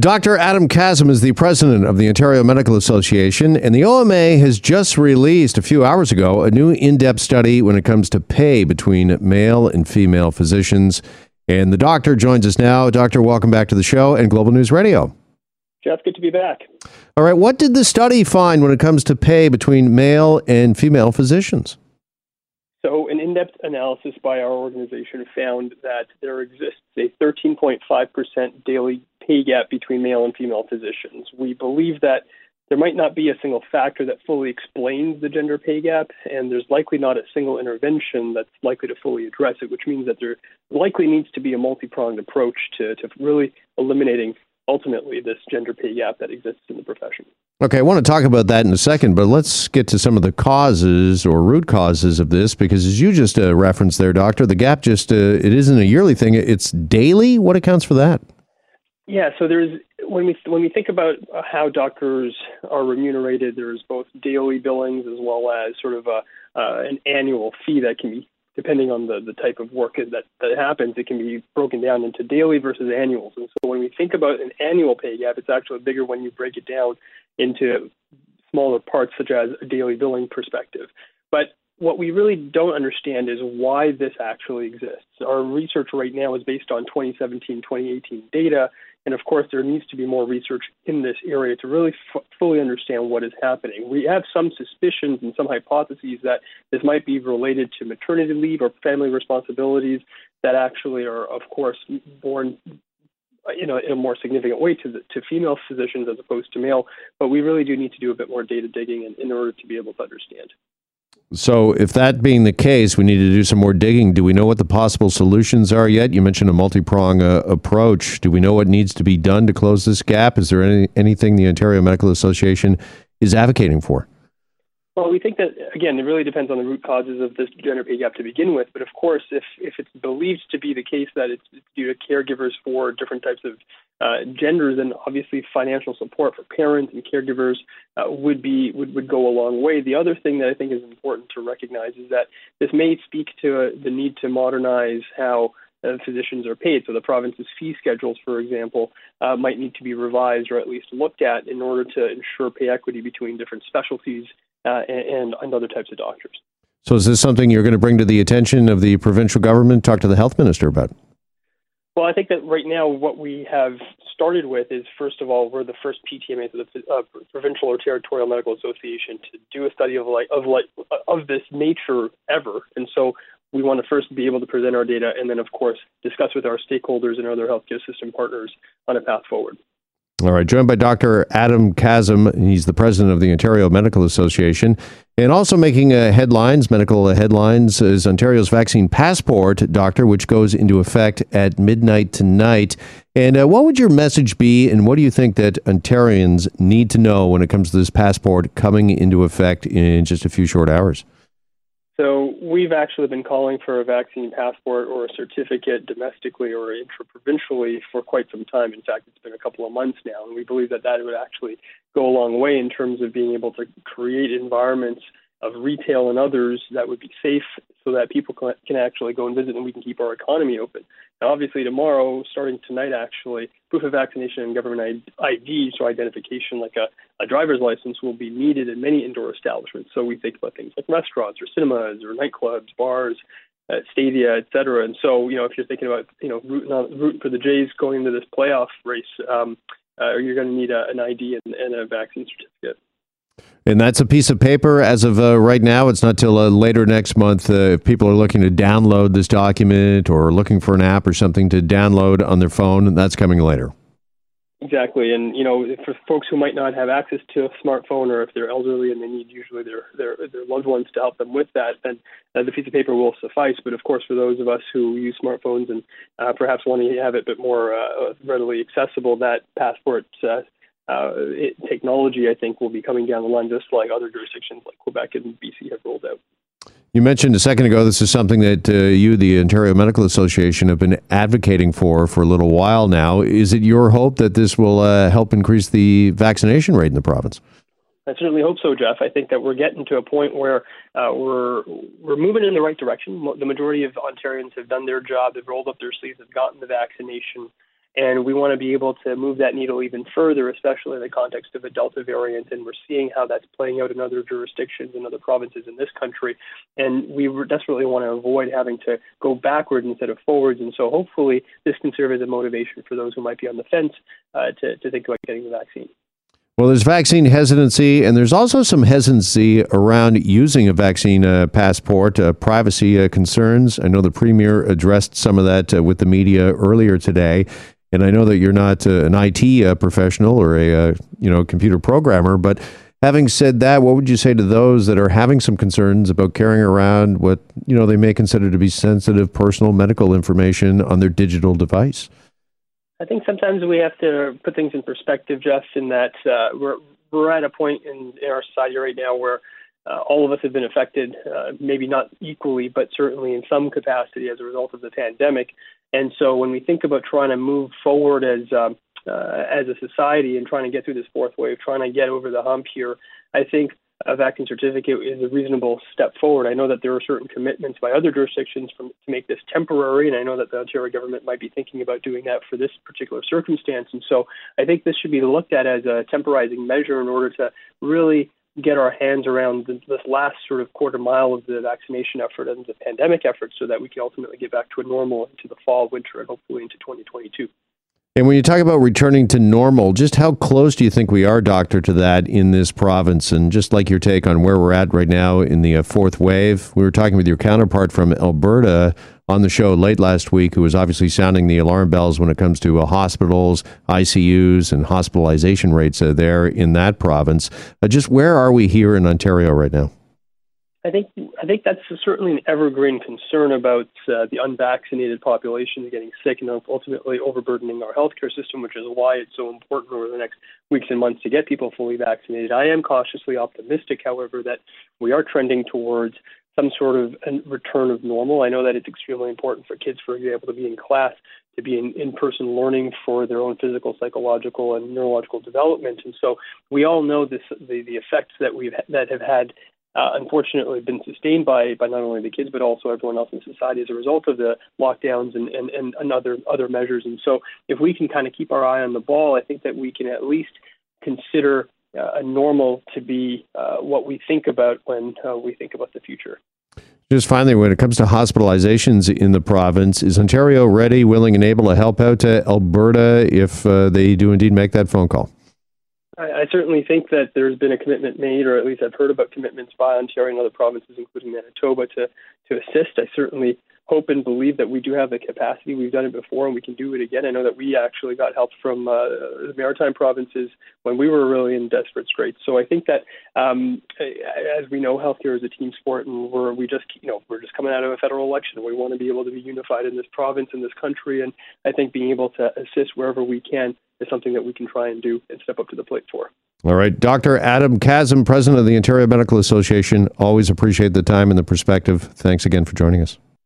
Dr. Adam Kassam is the president of the Ontario Medical Association, and the OMA has just released a few hours ago a new in depth study when it comes to pay between male and female physicians. And the doctor joins us now. Doctor, welcome back to the show and Global News Radio. Jeff, good to be back. All right, what did the study find when it comes to pay between male and female physicians? So, an in depth analysis by our organization found that there exists a 13.5% daily pay gap between male and female physicians. We believe that there might not be a single factor that fully explains the gender pay gap, and there's likely not a single intervention that's likely to fully address it, which means that there likely needs to be a multi pronged approach to, to really eliminating ultimately this gender pay gap that exists in the profession. Okay, I want to talk about that in a second, but let's get to some of the causes or root causes of this because, as you just uh, referenced there, doctor, the gap just uh, it isn't a yearly thing; it's daily. What accounts for that? Yeah, so there's when we when we think about how doctors are remunerated, there's both daily billings as well as sort of a uh, an annual fee that can be depending on the, the type of work that, that happens, it can be broken down into daily versus annuals. And so when we think about an annual pay gap, it's actually bigger when you break it down into smaller parts, such as a daily billing perspective. But what we really don't understand is why this actually exists. Our research right now is based on 2017 2018 data, and of course, there needs to be more research in this area to really f- fully understand what is happening. We have some suspicions and some hypotheses that this might be related to maternity leave or family responsibilities that actually are, of course, borne you know, in a more significant way to the, to female physicians as opposed to male. But we really do need to do a bit more data digging in, in order to be able to understand. So, if that being the case, we need to do some more digging. Do we know what the possible solutions are yet? You mentioned a multi prong uh, approach. Do we know what needs to be done to close this gap? Is there any, anything the Ontario Medical Association is advocating for? Well, we think that again, it really depends on the root causes of this gender pay gap to begin with. But of course, if if it's believed to be the case that it's, due to caregivers for different types of uh, genders, then obviously financial support for parents and caregivers uh, would be would would go a long way. The other thing that I think is important to recognize is that this may speak to uh, the need to modernize how uh, physicians are paid. So the province's fee schedules, for example, uh, might need to be revised or at least looked at in order to ensure pay equity between different specialties uh, and, and other types of doctors. So, is this something you're going to bring to the attention of the provincial government? Talk to the health minister about? Well, I think that right now what we have started with is first of all we're the first PTMA, so the uh, Provincial or Territorial Medical Association, to do a study of like of like of this nature ever, and so we want to first be able to present our data, and then of course discuss with our stakeholders and other healthcare system partners on a path forward. All right, joined by Dr. Adam Kassam. He's the president of the Ontario Medical Association. And also making uh, headlines, medical headlines, is Ontario's vaccine passport, doctor, which goes into effect at midnight tonight. And uh, what would your message be, and what do you think that Ontarians need to know when it comes to this passport coming into effect in just a few short hours? So we've actually been calling for a vaccine passport or a certificate domestically or intraprovincially for quite some time. In fact, it's been a couple of months now, and we believe that that would actually go a long way in terms of being able to create environments of retail and others that would be safe so that people can actually go and visit and we can keep our economy open. Now, obviously, tomorrow, starting tonight, actually, proof of vaccination and government ID, so identification like a, a driver's license, will be needed in many indoor establishments. So we think about things like restaurants or cinemas or nightclubs, bars, uh, stadia, et cetera. And so, you know, if you're thinking about, you know, rooting, on, rooting for the Jays going into this playoff race, um, uh, you're going to need a, an ID and, and a vaccine certificate. And that's a piece of paper as of uh, right now. It's not till uh, later next month. Uh, if people are looking to download this document or looking for an app or something to download on their phone, that's coming later. Exactly, and you know, for folks who might not have access to a smartphone, or if they're elderly and they need usually their their, their loved ones to help them with that, then uh, the piece of paper will suffice. But of course, for those of us who use smartphones and uh, perhaps want to have it a bit more uh, readily accessible, that passport uh, it, technology, I think, will be coming down the line just like other jurisdictions like Quebec and BC have rolled out. You mentioned a second ago this is something that uh, you, the Ontario Medical Association, have been advocating for for a little while now. Is it your hope that this will uh, help increase the vaccination rate in the province? I certainly hope so, Jeff. I think that we're getting to a point where uh, we're we're moving in the right direction. The majority of Ontarians have done their job. They've rolled up their sleeves. They've gotten the vaccination. And we want to be able to move that needle even further, especially in the context of a Delta variant. And we're seeing how that's playing out in other jurisdictions and other provinces in this country. And we desperately want to avoid having to go backwards instead of forwards. And so hopefully this can serve as a motivation for those who might be on the fence uh, to, to think about getting the vaccine. Well, there's vaccine hesitancy, and there's also some hesitancy around using a vaccine uh, passport, uh, privacy uh, concerns. I know the premier addressed some of that uh, with the media earlier today, and I know that you're not uh, an IT uh, professional or a you know computer programmer, but having said that, what would you say to those that are having some concerns about carrying around what you know they may consider to be sensitive personal medical information on their digital device? I think sometimes we have to put things in perspective, Jeff, in that uh, we're we're at a point in, in our society right now where uh, all of us have been affected, uh, maybe not equally, but certainly in some capacity as a result of the pandemic. And so when we think about trying to move forward as um, uh, as a society and trying to get through this fourth wave, trying to get over the hump here, I think a vaccine certificate is a reasonable step forward. I know that there are certain commitments by other jurisdictions from, to make this temporary, and I know that the Ontario government might be thinking about doing that for this particular circumstance. And so I think this should be looked at as a temporizing measure in order to really get our hands around this last sort of quarter mile of the vaccination effort and the pandemic effort so that we can ultimately get back to a normal into the fall, winter, and hopefully into 2022. And when you talk about returning to normal, just how close do you think we are, Doctor, to that in this province? And just like your take on where we're at right now in the uh, fourth wave, we were talking with your counterpart from Alberta on the show late last week, who was obviously sounding the alarm bells when it comes to uh, hospitals, ICUs, and hospitalization rates uh, there in that province. Uh, just where are we here in Ontario right now? I think I think that's certainly an evergreen concern about uh, the unvaccinated population getting sick and ultimately overburdening our healthcare system, which is why it's so important over the next weeks and months to get people fully vaccinated. I am cautiously optimistic, however, that we are trending towards some sort of return of normal. I know that it's extremely important for kids, for example, to be in class, to be in in-person learning for their own physical, psychological, and neurological development. And so we all know this the, the effects that we've that have had uh, unfortunately been sustained by by not only the kids but also everyone else in society as a result of the lockdowns and and, and other other measures. And so, if we can kind of keep our eye on the ball, I think that we can at least consider uh, a normal to be uh, what we think about when uh, we think about the future. Just finally, when it comes to hospitalizations in the province, is Ontario ready, willing, and able to help out to Alberta if uh, they do indeed make that phone call? I, I certainly think that there's been a commitment made, or at least I've heard about commitments by Ontario and other provinces, including Manitoba, to to assist. I certainly hope and believe that we do have the capacity. We've done it before and we can do it again. I know that we actually got help from uh, the maritime provinces when we were really in desperate straits. So I think that, um, as we know, healthcare is a team sport, and we're we just you know we're just coming out of a federal election. We want to be able to be unified in this province in this country, and I think being able to assist wherever we can is something that we can try and do and step up to the plate for. All right. Dr. Adam Kassam, President of the Ontario Medical Association. Always appreciate the time and the perspective. Thanks again for joining us.